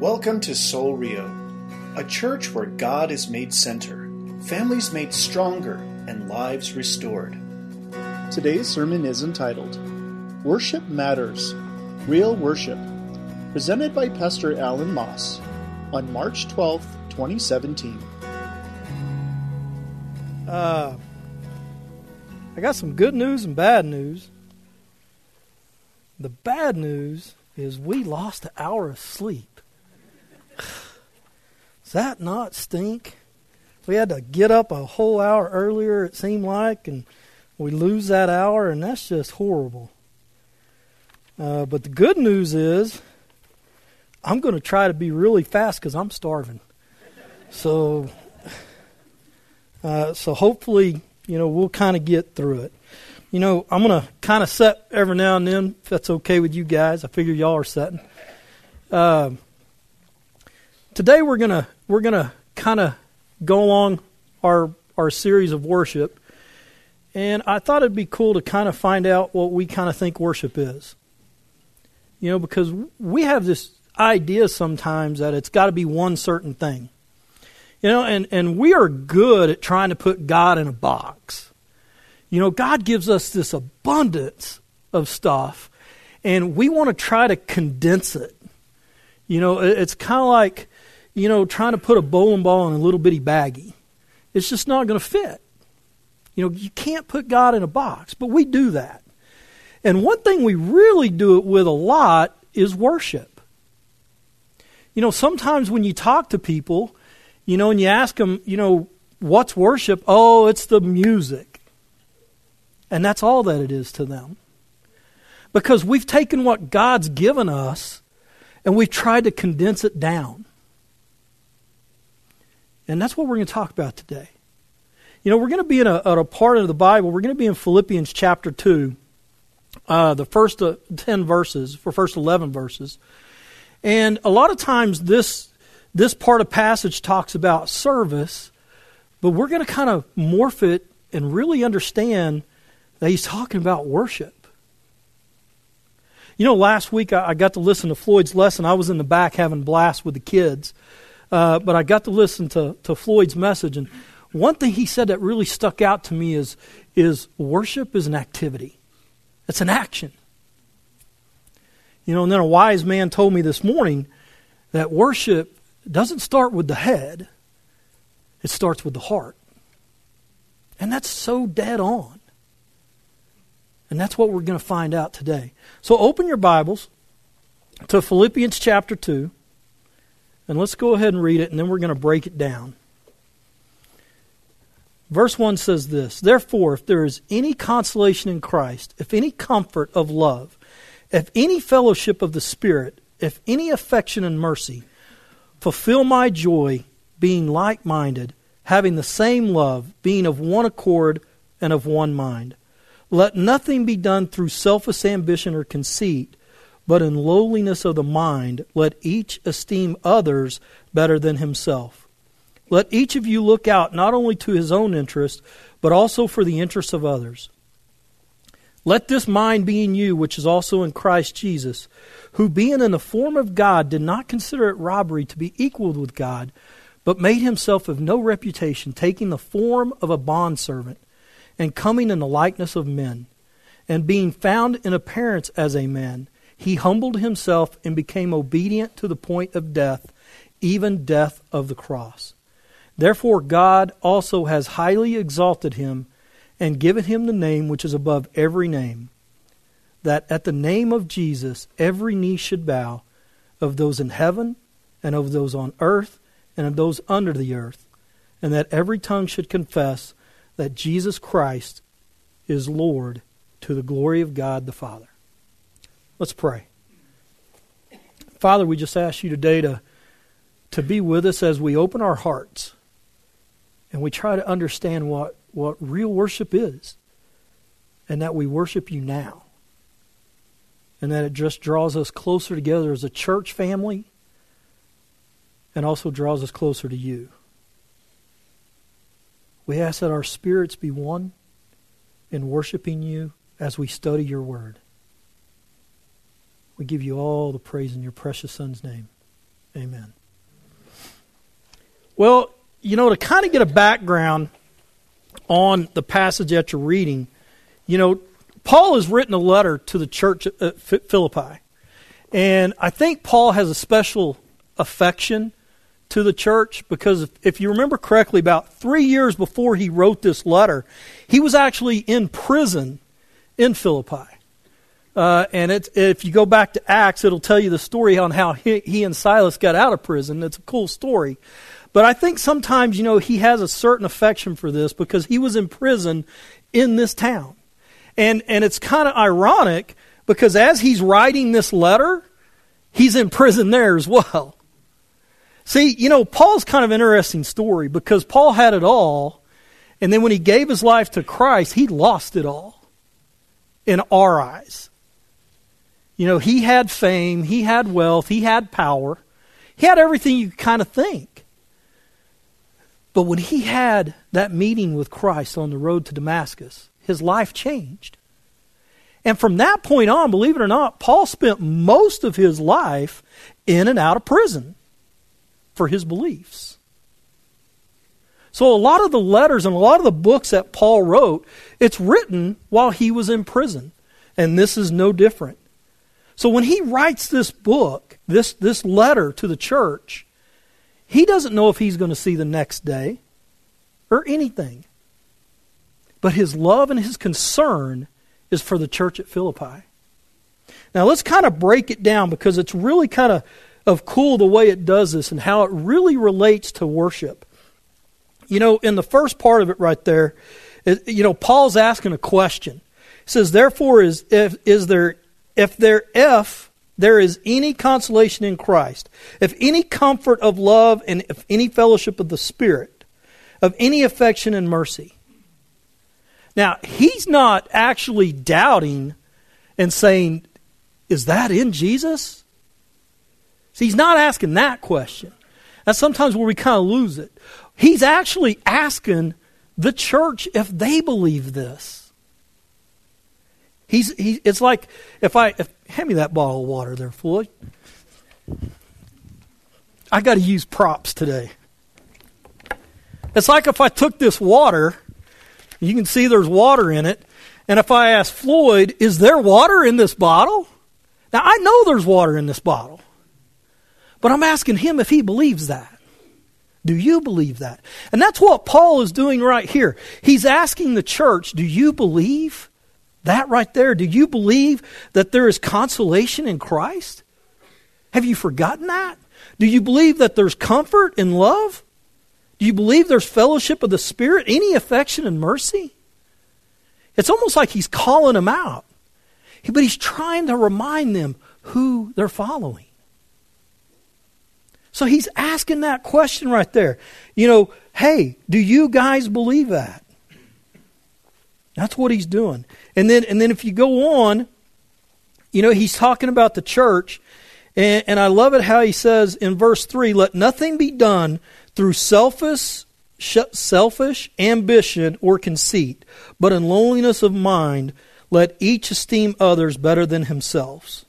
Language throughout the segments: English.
Welcome to Soul Rio, a church where God is made center, families made stronger, and lives restored. Today's sermon is entitled Worship Matters Real Worship, presented by Pastor Alan Moss on March 12, 2017. Uh, I got some good news and bad news. The bad news is we lost an hour of sleep. Does that not stink? We had to get up a whole hour earlier, it seemed like, and we lose that hour, and that's just horrible. Uh, but the good news is, I'm going to try to be really fast because I'm starving. So, uh, so hopefully, you know, we'll kind of get through it. You know, I'm going to kind of set every now and then, if that's okay with you guys. I figure y'all are setting. Uh, today we're gonna we're gonna kind of go along our our series of worship, and I thought it'd be cool to kind of find out what we kind of think worship is. You know, because we have this idea sometimes that it's got to be one certain thing. You know, and, and we are good at trying to put God in a box. You know, God gives us this abundance of stuff, and we want to try to condense it. You know, it's kind of like you know, trying to put a bowling ball in a little bitty baggie. It's just not going to fit. You know, you can't put God in a box, but we do that. And one thing we really do it with a lot is worship. You know, sometimes when you talk to people, you know, and you ask them, you know, what's worship? Oh, it's the music. And that's all that it is to them. Because we've taken what God's given us and we've tried to condense it down. And that's what we're going to talk about today. You know, we're going to be in a, a part of the Bible. We're going to be in Philippians chapter 2, uh, the first uh, 10 verses, for first 11 verses. And a lot of times this, this part of passage talks about service, but we're going to kind of morph it and really understand that he's talking about worship. You know, last week I, got to listen to Floyd's lesson. I was in the back having blast with the kids. Uh, but I got to listen to, to Floyd's message, and one thing he said that really stuck out to me is, is worship is an activity. It's an action. You know, and then a wise man told me this morning that worship doesn't start with the head, it starts with the heart. And that's so dead on. And that's what we're going to find out today. So open your Bibles to Philippians chapter 2. And let's go ahead and read it, and then we're going to break it down. Verse 1 says this Therefore, if there is any consolation in Christ, if any comfort of love, if any fellowship of the Spirit, if any affection and mercy, fulfill my joy, being like minded, having the same love, being of one accord and of one mind. Let nothing be done through selfish ambition or conceit but in lowliness of the mind, let each esteem others better than himself. Let each of you look out not only to his own interest, but also for the interests of others. Let this mind be in you, which is also in Christ Jesus, who, being in the form of God, did not consider it robbery to be equal with God, but made himself of no reputation, taking the form of a bondservant, and coming in the likeness of men, and being found in appearance as a man he humbled himself and became obedient to the point of death, even death of the cross. Therefore, God also has highly exalted him and given him the name which is above every name, that at the name of Jesus every knee should bow, of those in heaven, and of those on earth, and of those under the earth, and that every tongue should confess that Jesus Christ is Lord to the glory of God the Father. Let's pray. Father, we just ask you today to, to be with us as we open our hearts and we try to understand what, what real worship is and that we worship you now and that it just draws us closer together as a church family and also draws us closer to you. We ask that our spirits be one in worshiping you as we study your word. We give you all the praise in your precious Son's name. Amen. Well, you know, to kind of get a background on the passage that you're reading, you know, Paul has written a letter to the church at uh, Philippi. And I think Paul has a special affection to the church because if you remember correctly, about three years before he wrote this letter, he was actually in prison in Philippi. Uh, and if you go back to Acts, it'll tell you the story on how he, he and Silas got out of prison. It's a cool story. But I think sometimes, you know, he has a certain affection for this because he was in prison in this town. And, and it's kind of ironic because as he's writing this letter, he's in prison there as well. See, you know, Paul's kind of an interesting story because Paul had it all, and then when he gave his life to Christ, he lost it all in our eyes. You know, he had fame, he had wealth, he had power, he had everything you kind of think. But when he had that meeting with Christ on the road to Damascus, his life changed. And from that point on, believe it or not, Paul spent most of his life in and out of prison for his beliefs. So a lot of the letters and a lot of the books that Paul wrote, it's written while he was in prison. And this is no different. So when he writes this book, this, this letter to the church, he doesn't know if he's going to see the next day or anything. But his love and his concern is for the church at Philippi. Now let's kind of break it down because it's really kind of of cool the way it does this and how it really relates to worship. You know, in the first part of it right there, you know, Paul's asking a question. He says, "Therefore, is if is there if there if there is any consolation in Christ, if any comfort of love, and if any fellowship of the Spirit, of any affection and mercy." Now, he's not actually doubting and saying, "Is that in Jesus?" See, he's not asking that question. That's sometimes where we kind of lose it. He's actually asking the church if they believe this. He's, he, it's like if I if, hand me that bottle of water there, Floyd. I got to use props today. It's like if I took this water, you can see there's water in it, and if I ask Floyd, is there water in this bottle? Now I know there's water in this bottle. But I'm asking him if he believes that. Do you believe that? And that's what Paul is doing right here. He's asking the church, do you believe that right there? Do you believe that there is consolation in Christ? Have you forgotten that? Do you believe that there's comfort and love? Do you believe there's fellowship of the Spirit, any affection and mercy? It's almost like he's calling them out. But he's trying to remind them who they're following. So he's asking that question right there. You know, hey, do you guys believe that? That's what he's doing. And then and then if you go on, you know, he's talking about the church, and, and I love it how he says in verse three, let nothing be done through selfish selfish ambition or conceit, but in lowliness of mind, let each esteem others better than himself.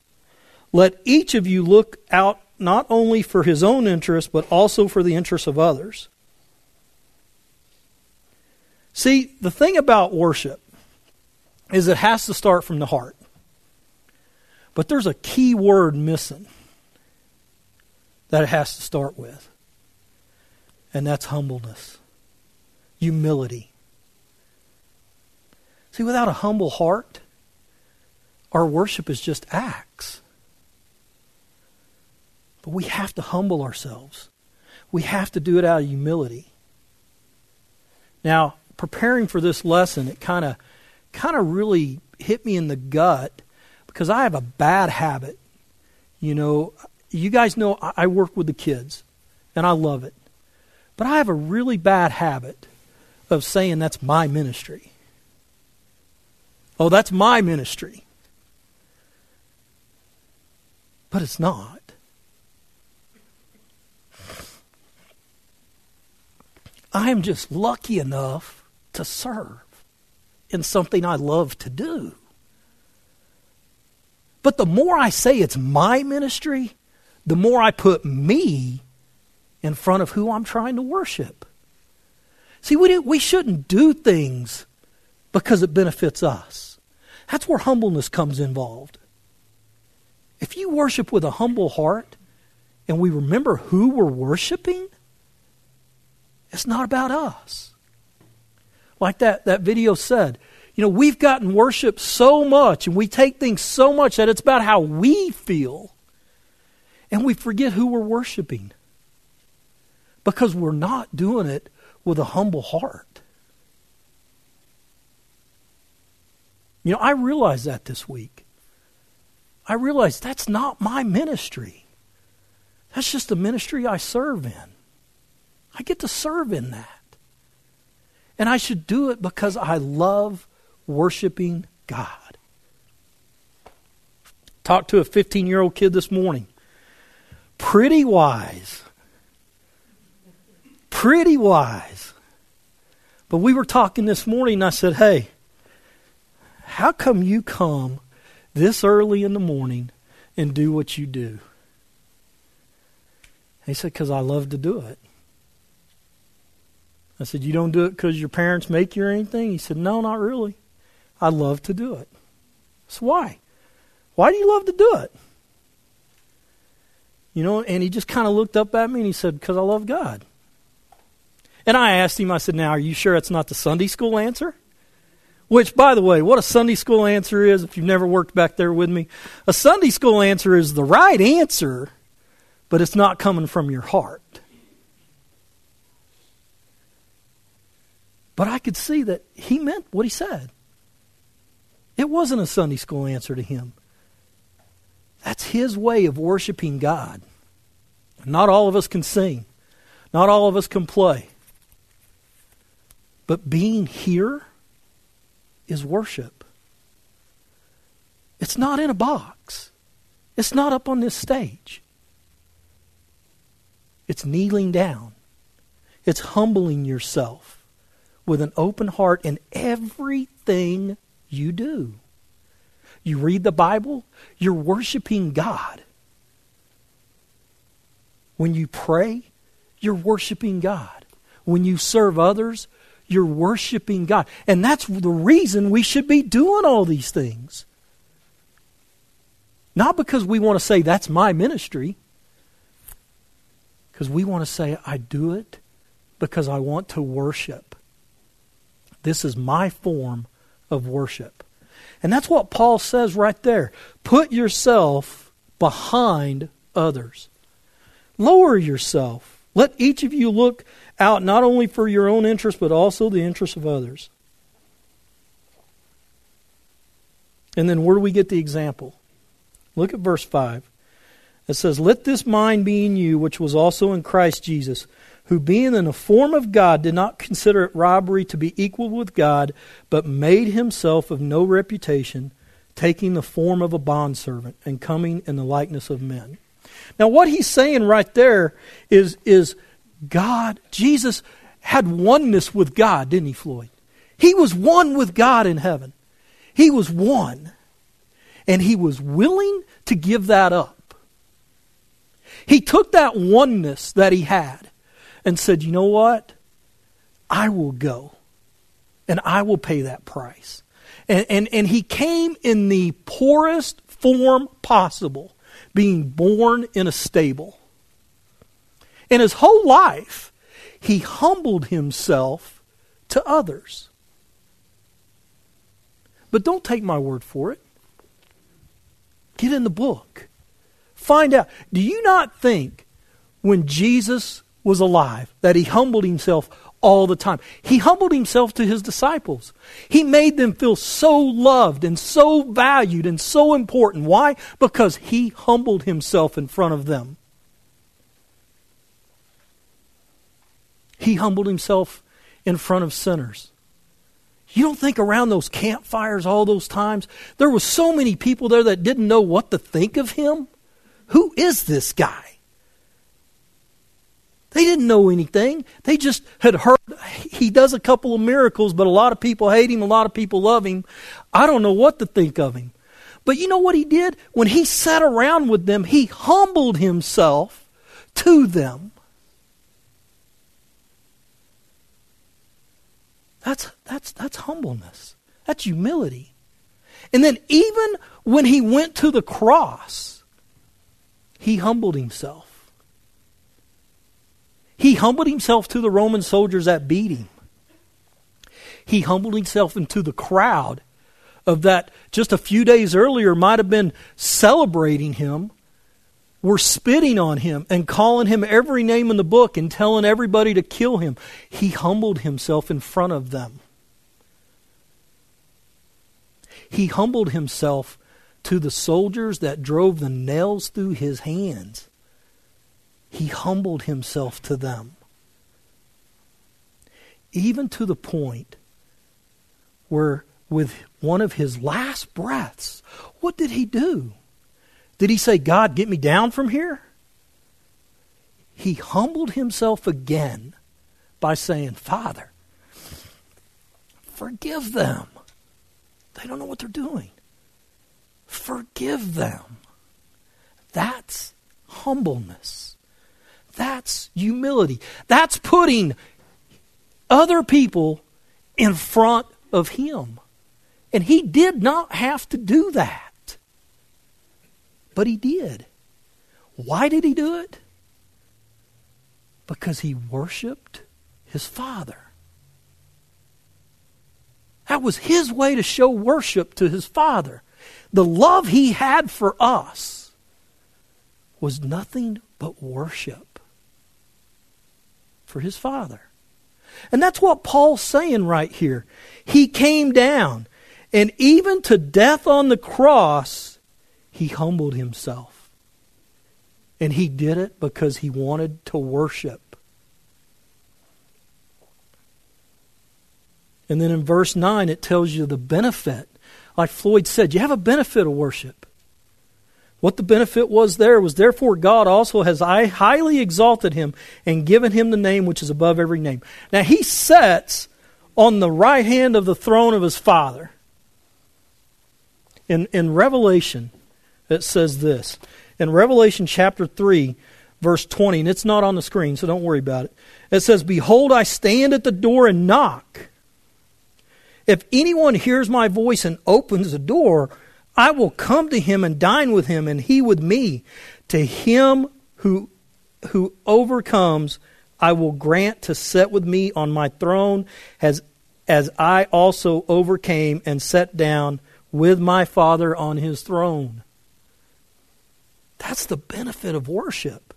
Let each of you look out not only for his own interest, but also for the interests of others. See, the thing about worship is it has to start from the heart. But there's a key word missing that it has to start with, and that's humbleness, humility. See, without a humble heart, our worship is just acts. But we have to humble ourselves. We have to do it out of humility. Now, preparing for this lesson, it kind of kind of really hit me in the gut because I have a bad habit. You know, you guys know I work with the kids and I love it. But I have a really bad habit of saying that's my ministry. Oh, that's my ministry. But it's not. I'm just lucky enough to serve in something I love to do. But the more I say it's my ministry, the more I put me in front of who I'm trying to worship. See, we, we shouldn't do things because it benefits us. That's where humbleness comes involved. If you worship with a humble heart and we remember who we're worshiping, it's not about us. Like that, that video said, you know, we've gotten worship so much and we take things so much that it's about how we feel. And we forget who we're worshiping because we're not doing it with a humble heart. You know, I realized that this week. I realized that's not my ministry. That's just the ministry I serve in. I get to serve in that. And I should do it because I love worshiping God. Talked to a 15 year old kid this morning. Pretty wise. Pretty wise. But we were talking this morning, and I said, Hey, how come you come this early in the morning and do what you do? He said, Because I love to do it. I said, You don't do it because your parents make you or anything? He said, No, not really. I love to do it. So why? Why do you love to do it? You know, and he just kind of looked up at me and he said, Because I love God. And I asked him, I said, Now, are you sure it's not the Sunday school answer? Which, by the way, what a Sunday school answer is, if you've never worked back there with me, a Sunday school answer is the right answer, but it's not coming from your heart. But I could see that he meant what he said. It wasn't a Sunday school answer to him. That's his way of worshiping God. Not all of us can sing, not all of us can play. But being here is worship. It's not in a box, it's not up on this stage. It's kneeling down, it's humbling yourself with an open heart in everything you do. You read the Bible, you're worshiping God. When you pray, you're worshiping God. When you serve others, you're worshiping God. And that's the reason we should be doing all these things. Not because we want to say, that's my ministry, because we want to say, I do it because I want to worship. This is my form of worship. And that's what Paul says right there. Put yourself behind others. Lower yourself. Let each of you look out not only for your own interest, but also the interest of others. And then where do we get the example? Look at verse 5. It says, Let this mind be in you, which was also in Christ Jesus who being in the form of God did not consider it robbery to be equal with God, but made himself of no reputation, taking the form of a bondservant and coming in the likeness of men. Now what he's saying right there is is God, Jesus had oneness with God, didn't he, Floyd? He was one with God in heaven. He was one. And he was willing to give that up. He took that oneness that he had and said, You know what? I will go and I will pay that price. And, and, and he came in the poorest form possible, being born in a stable. In his whole life, he humbled himself to others. But don't take my word for it. Get in the book. Find out. Do you not think when Jesus was alive, that he humbled himself all the time. He humbled himself to his disciples. He made them feel so loved and so valued and so important. Why? Because he humbled himself in front of them. He humbled himself in front of sinners. You don't think around those campfires all those times there were so many people there that didn't know what to think of him? Who is this guy? They didn't know anything. They just had heard he does a couple of miracles, but a lot of people hate him, a lot of people love him. I don't know what to think of him. But you know what he did? When he sat around with them, he humbled himself to them. That's, that's, that's humbleness. That's humility. And then, even when he went to the cross, he humbled himself. He humbled himself to the Roman soldiers that beat him. He humbled himself into the crowd of that just a few days earlier might have been celebrating him were spitting on him and calling him every name in the book and telling everybody to kill him. He humbled himself in front of them. He humbled himself to the soldiers that drove the nails through his hands. He humbled himself to them. Even to the point where, with one of his last breaths, what did he do? Did he say, God, get me down from here? He humbled himself again by saying, Father, forgive them. They don't know what they're doing. Forgive them. That's humbleness. That's humility. That's putting other people in front of Him. And He did not have to do that. But he did. Why did he do it? Because he worshiped his Father. That was his way to show worship to his Father. The love he had for us was nothing but worship for his Father. And that's what Paul's saying right here. He came down, and even to death on the cross, he humbled himself. And he did it because he wanted to worship. And then in verse 9, it tells you the benefit. Like Floyd said, you have a benefit of worship. What the benefit was there was, therefore, God also has highly exalted him and given him the name which is above every name. Now, he sits on the right hand of the throne of his Father. In, in Revelation, it says this. In Revelation chapter 3, verse 20, and it's not on the screen, so don't worry about it. It says, Behold, I stand at the door and knock. If anyone hears my voice and opens the door, I will come to him and dine with him, and he with me. To him who, who overcomes, I will grant to sit with me on my throne, as, as I also overcame and sat down with my Father on his throne. That's the benefit of worship.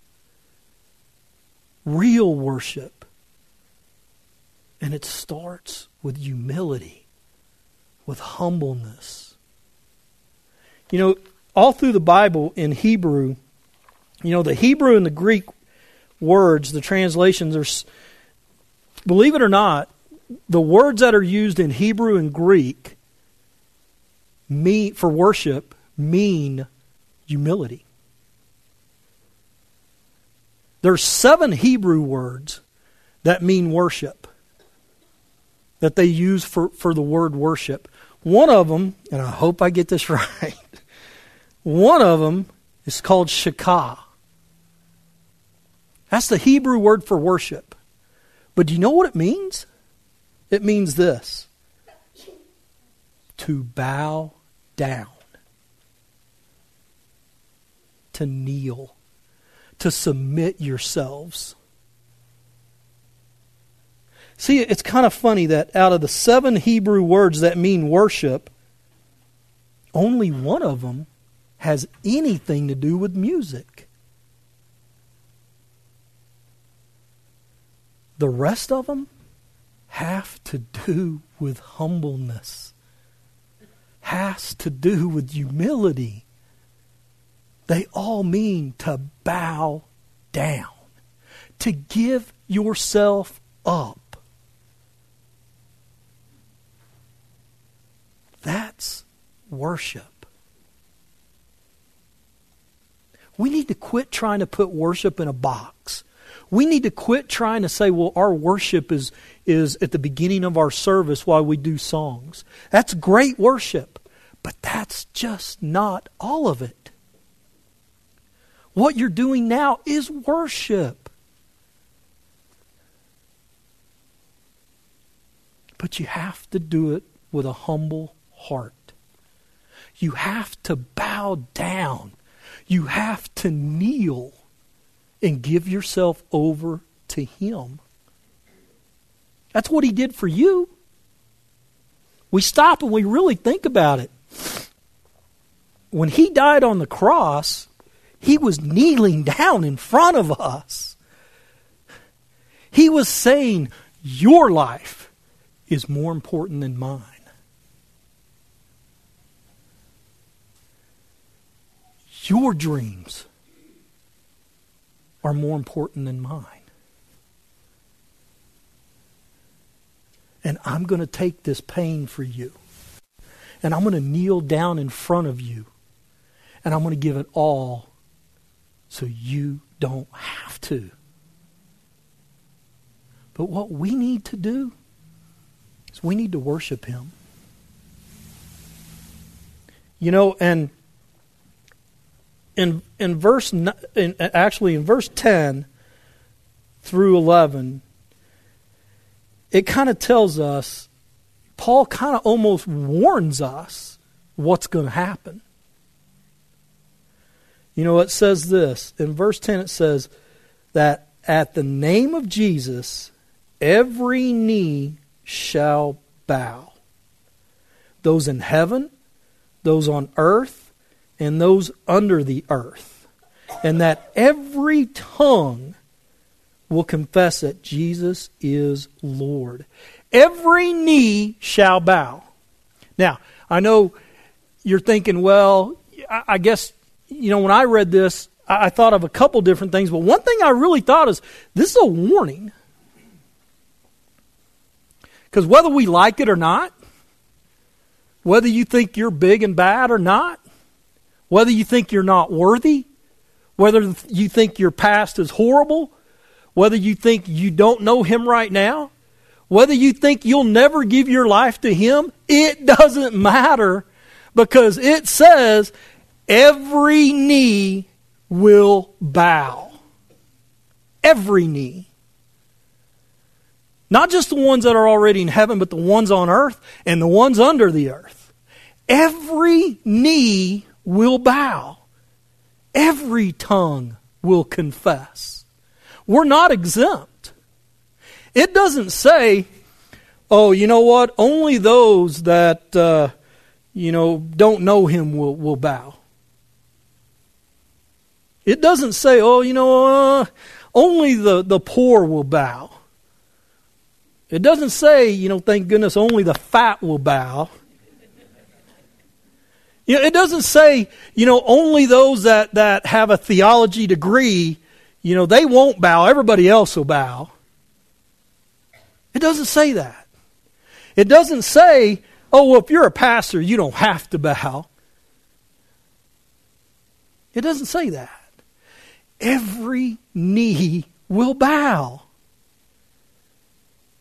Real worship. And it starts with humility, with humbleness. You know, all through the Bible in Hebrew, you know, the Hebrew and the Greek words, the translations are, believe it or not, the words that are used in Hebrew and Greek mean, for worship mean humility. There's seven Hebrew words that mean worship that they use for, for the word worship. One of them, and I hope I get this right, one of them is called shakah. That's the Hebrew word for worship. But do you know what it means? It means this to bow down, to kneel to submit yourselves. See, it's kind of funny that out of the seven Hebrew words that mean worship, only one of them has anything to do with music. The rest of them have to do with humbleness, has to do with humility. They all mean to bow down, to give yourself up. That's worship. We need to quit trying to put worship in a box. We need to quit trying to say, well, our worship is, is at the beginning of our service while we do songs. That's great worship. But that's just not all of it. What you're doing now is worship. But you have to do it with a humble heart. You have to bow down. You have to kneel and give yourself over to Him. That's what He did for you. We stop and we really think about it. When He died on the cross, He was kneeling down in front of us. He was saying, Your life is more important than mine. Your dreams are more important than mine. And I'm going to take this pain for you. And I'm going to kneel down in front of you. And I'm going to give it all so you don't have to. But what we need to do is we need to worship Him. You know, and in in verse in, actually in verse 10 through 11 it kind of tells us Paul kind of almost warns us what's going to happen. You know, it says this. In verse 10, it says that at the name of Jesus, every knee shall bow. Those in heaven, those on earth, and those under the earth. And that every tongue will confess that Jesus is Lord. Every knee shall bow. Now, I know you're thinking, well, I guess, you know, when I read this, I thought of a couple different things, but one thing I really thought is this is a warning. Because whether we like it or not, whether you think you're big and bad or not, whether you think you're not worthy, whether you think your past is horrible, whether you think you don't know Him right now, whether you think you'll never give your life to Him, it doesn't matter because it says every knee will bow. Every knee. Not just the ones that are already in heaven, but the ones on earth and the ones under the earth. Every knee will bow. Every tongue will confess. We're not exempt. It doesn't say, oh, you know what? Only those that, uh, you know, don't know him will, will bow. It doesn't say, oh, you know, uh, only the, the poor will bow. It doesn't say, you know, thank goodness only the fat will bow. You know, it doesn't say, you know, only those that, that have a theology degree you know, they won't bow, everybody else will bow. It doesn't say that. It doesn't say, oh, well, if you're a pastor, you don't have to bow. It doesn't say that. Every knee will bow.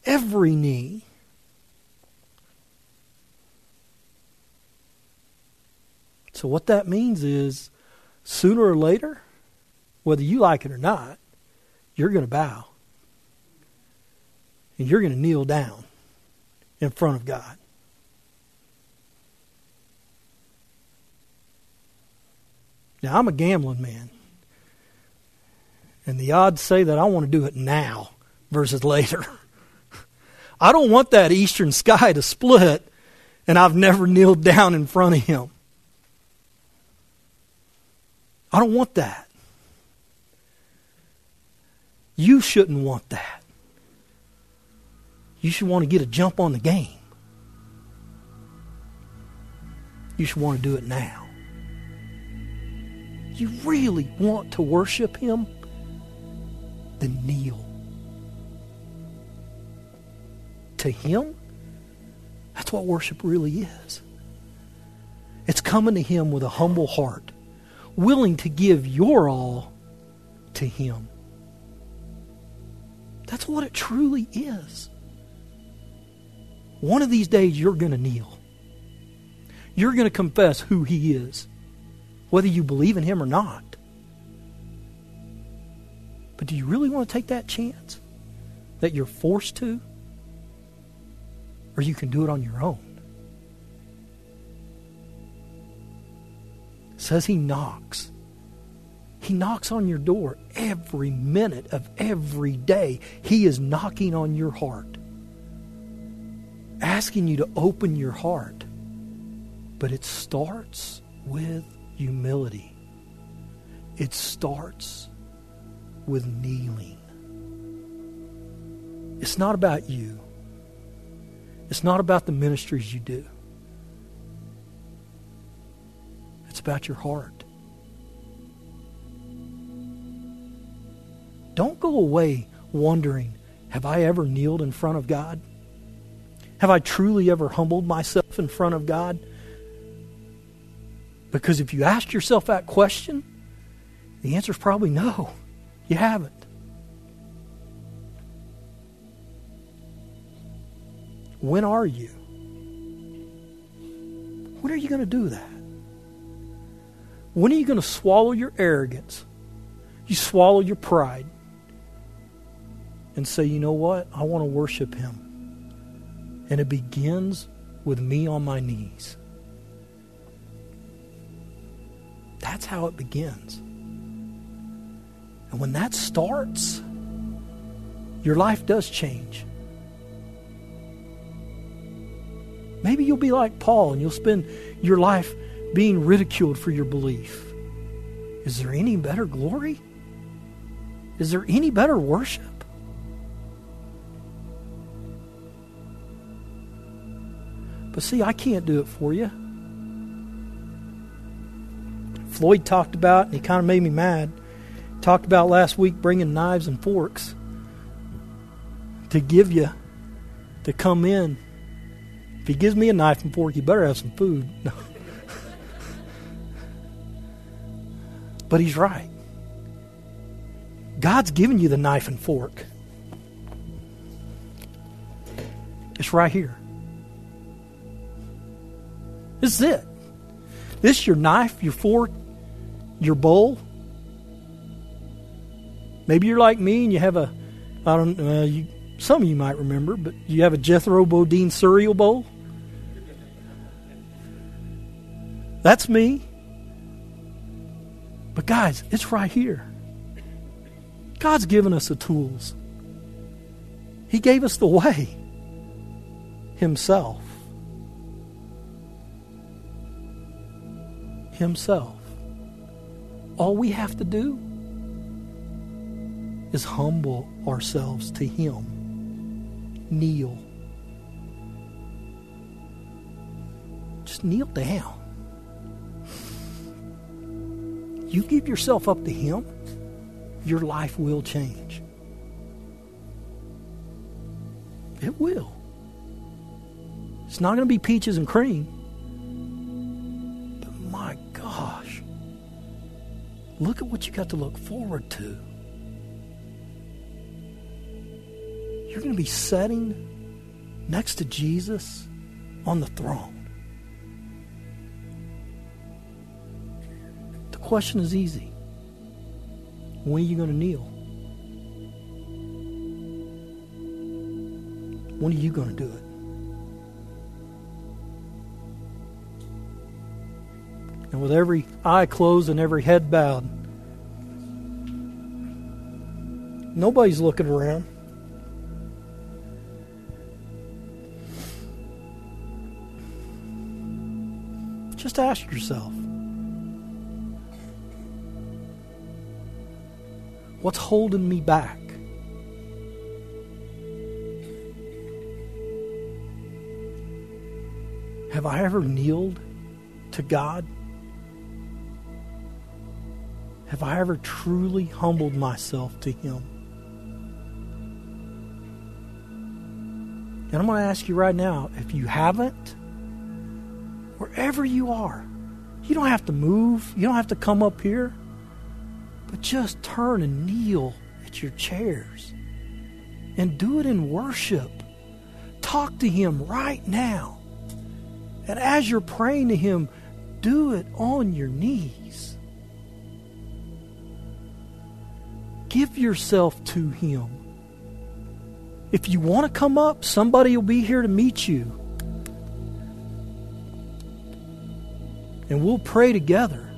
Every knee. So, what that means is sooner or later, whether you like it or not, you're going to bow. And you're going to kneel down in front of God. Now, I'm a gambling man. And the odds say that I want to do it now versus later. I don't want that eastern sky to split and I've never kneeled down in front of him. I don't want that. You shouldn't want that. You should want to get a jump on the game. You should want to do it now. You really want to worship Him? Then kneel. To Him? That's what worship really is. It's coming to Him with a humble heart, willing to give your all to Him. That's what it truly is. One of these days, you're going to kneel. You're going to confess who He is, whether you believe in Him or not. But do you really want to take that chance that you're forced to? Or you can do it on your own? Says He knocks. He knocks on your door every minute of every day. He is knocking on your heart, asking you to open your heart. But it starts with humility, it starts with kneeling. It's not about you. It's not about the ministries you do. About your heart. Don't go away wondering, have I ever kneeled in front of God? Have I truly ever humbled myself in front of God? Because if you ask yourself that question, the answer is probably no, you haven't. When are you? When are you going to do that? When are you going to swallow your arrogance? You swallow your pride and say, you know what? I want to worship Him. And it begins with me on my knees. That's how it begins. And when that starts, your life does change. Maybe you'll be like Paul and you'll spend your life being ridiculed for your belief. Is there any better glory? Is there any better worship? But see, I can't do it for you. Floyd talked about, and he kind of made me mad, talked about last week bringing knives and forks to give you to come in. If he gives me a knife and fork, you better have some food. but he's right. God's given you the knife and fork. It's right here. This is it. This is your knife, your fork, your bowl. Maybe you're like me and you have a, I don't know, uh, you, some of you might remember, but you have a Jethro Bodine cereal bowl. That's me. Guys, it's right here. God's given us the tools. He gave us the way Himself. Himself. All we have to do is humble ourselves to Him, kneel. Just kneel down. You give yourself up to Him, your life will change. It will. It's not going to be peaches and cream. But my gosh, look at what you got to look forward to. You're going to be sitting next to Jesus on the throne. Question is easy. When are you going to kneel? When are you going to do it? And with every eye closed and every head bowed, nobody's looking around. Just ask yourself what's holding me back? Have I ever kneeled to God? Have I ever truly humbled myself to Him? And I'm going to ask you right now if you haven't, wherever you are, you don't have to move, you don't have to come up here, but just turn and kneel at your chairs and do it in worship. Talk to Him right now And as you're praying to Him, do it on your knees. Give yourself to Him. If you want to come up, somebody will be here to meet you. And we'll pray together.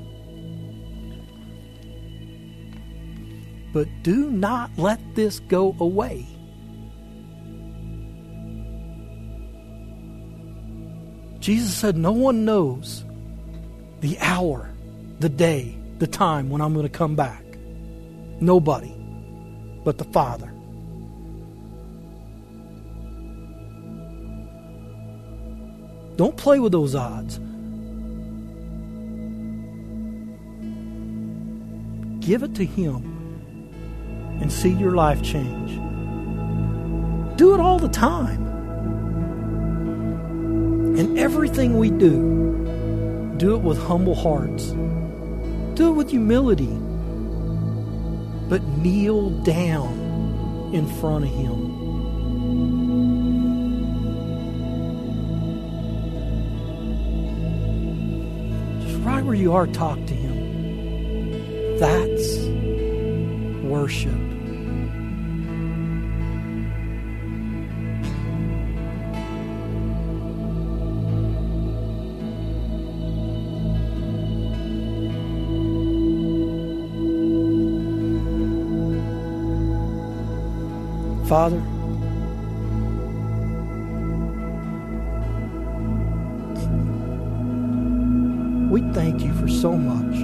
But do not let this go away. Jesus said, No one knows the hour, the day, the time when I'm going to come back. Nobody but the Father. Don't play with those odds. Give it to Him and see your life change. Do it all the time. In everything we do, do it with humble hearts. Do it with humility. But kneel down in front of Him. Just right where you are, talk to Him. That's worship. Father, we thank you for so much.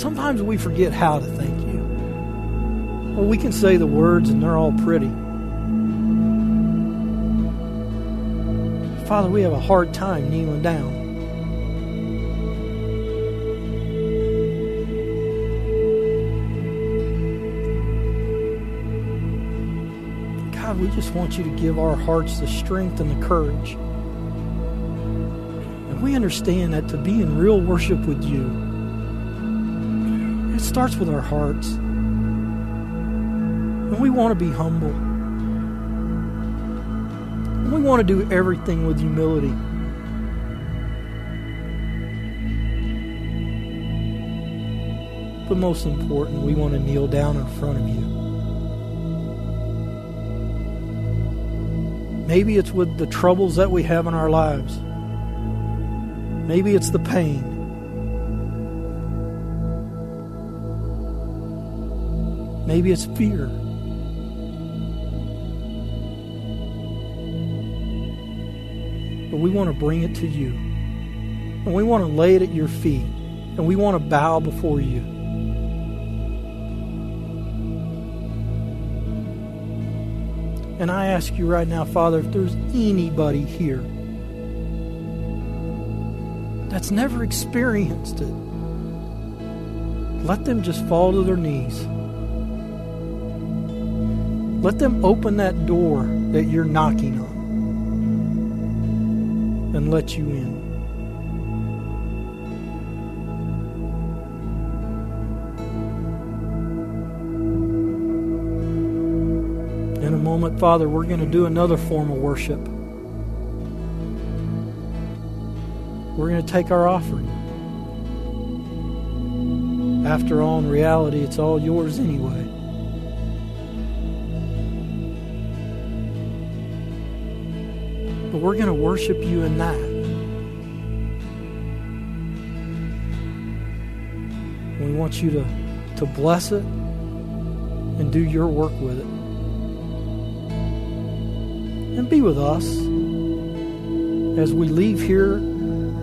Sometimes we forget how to thank you. Well, we can say the words and they're all pretty. Father, we have a hard time kneeling down. God, we just want you to give our hearts the strength and the courage. And we understand that to be in real worship with you, it starts with our hearts. And we want to be humble. And we want to do everything with humility. But most important, we want to kneel down in front of you. Maybe it's with the troubles that we have in our lives. Maybe it's the pain. Maybe it's fear. But we want to bring it to you. And we want to lay it at your feet. And we want to bow before you. And I ask you right now, Father, if there's anybody here that's never experienced it, let them just fall to their knees. Let them open that door that you're knocking on and let you in. Moment, Father, we're going to do another form of worship. We're going to take our offering. After all, in reality, it's all yours anyway. But we're going to worship you in that. We want you to, to bless it and do your work with it. Be with us as we leave here.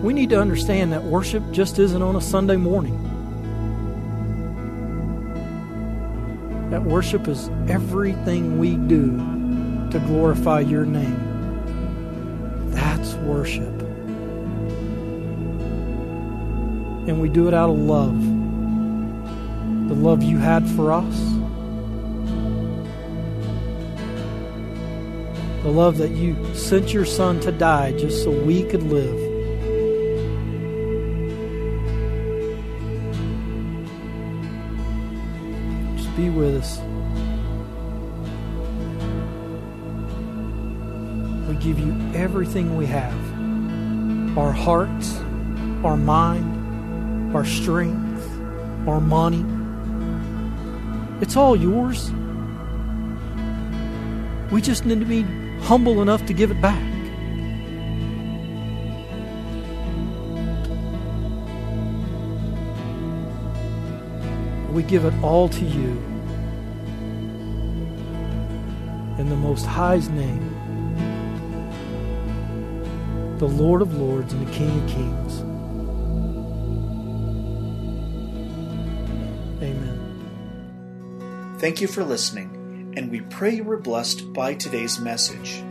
We need to understand that worship just isn't on a Sunday morning. That worship is everything we do to glorify your name. That's worship. And we do it out of love. The love you had for us. The love that you sent your son to die just so we could live. Just be with us. We give you everything we have our hearts, our mind, our strength, our money. It's all yours. We just need to be humble enough to give it back. We give it all to you. In the Most High's name, the Lord of Lords and the King of Kings. Amen. Thank you for listening, and we pray you were blessed by today's message.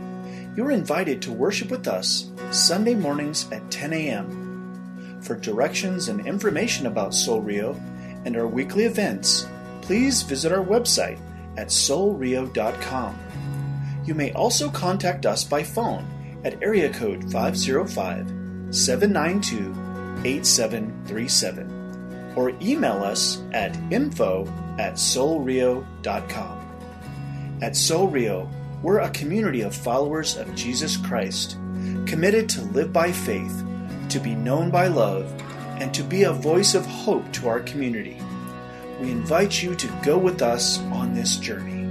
You are invited to worship with us Sunday mornings at 10 a.m. For directions and information about Soul Rio and our weekly events, please visit our website at soulrio.com. You may also contact us by phone at area code 505 792 8737 or email us at info at soulrio.com. At Soul Rio, we're a community of followers of Jesus Christ, committed to live by faith, to be known by love, and to be a voice of hope to our community. We invite you to go with us on this journey.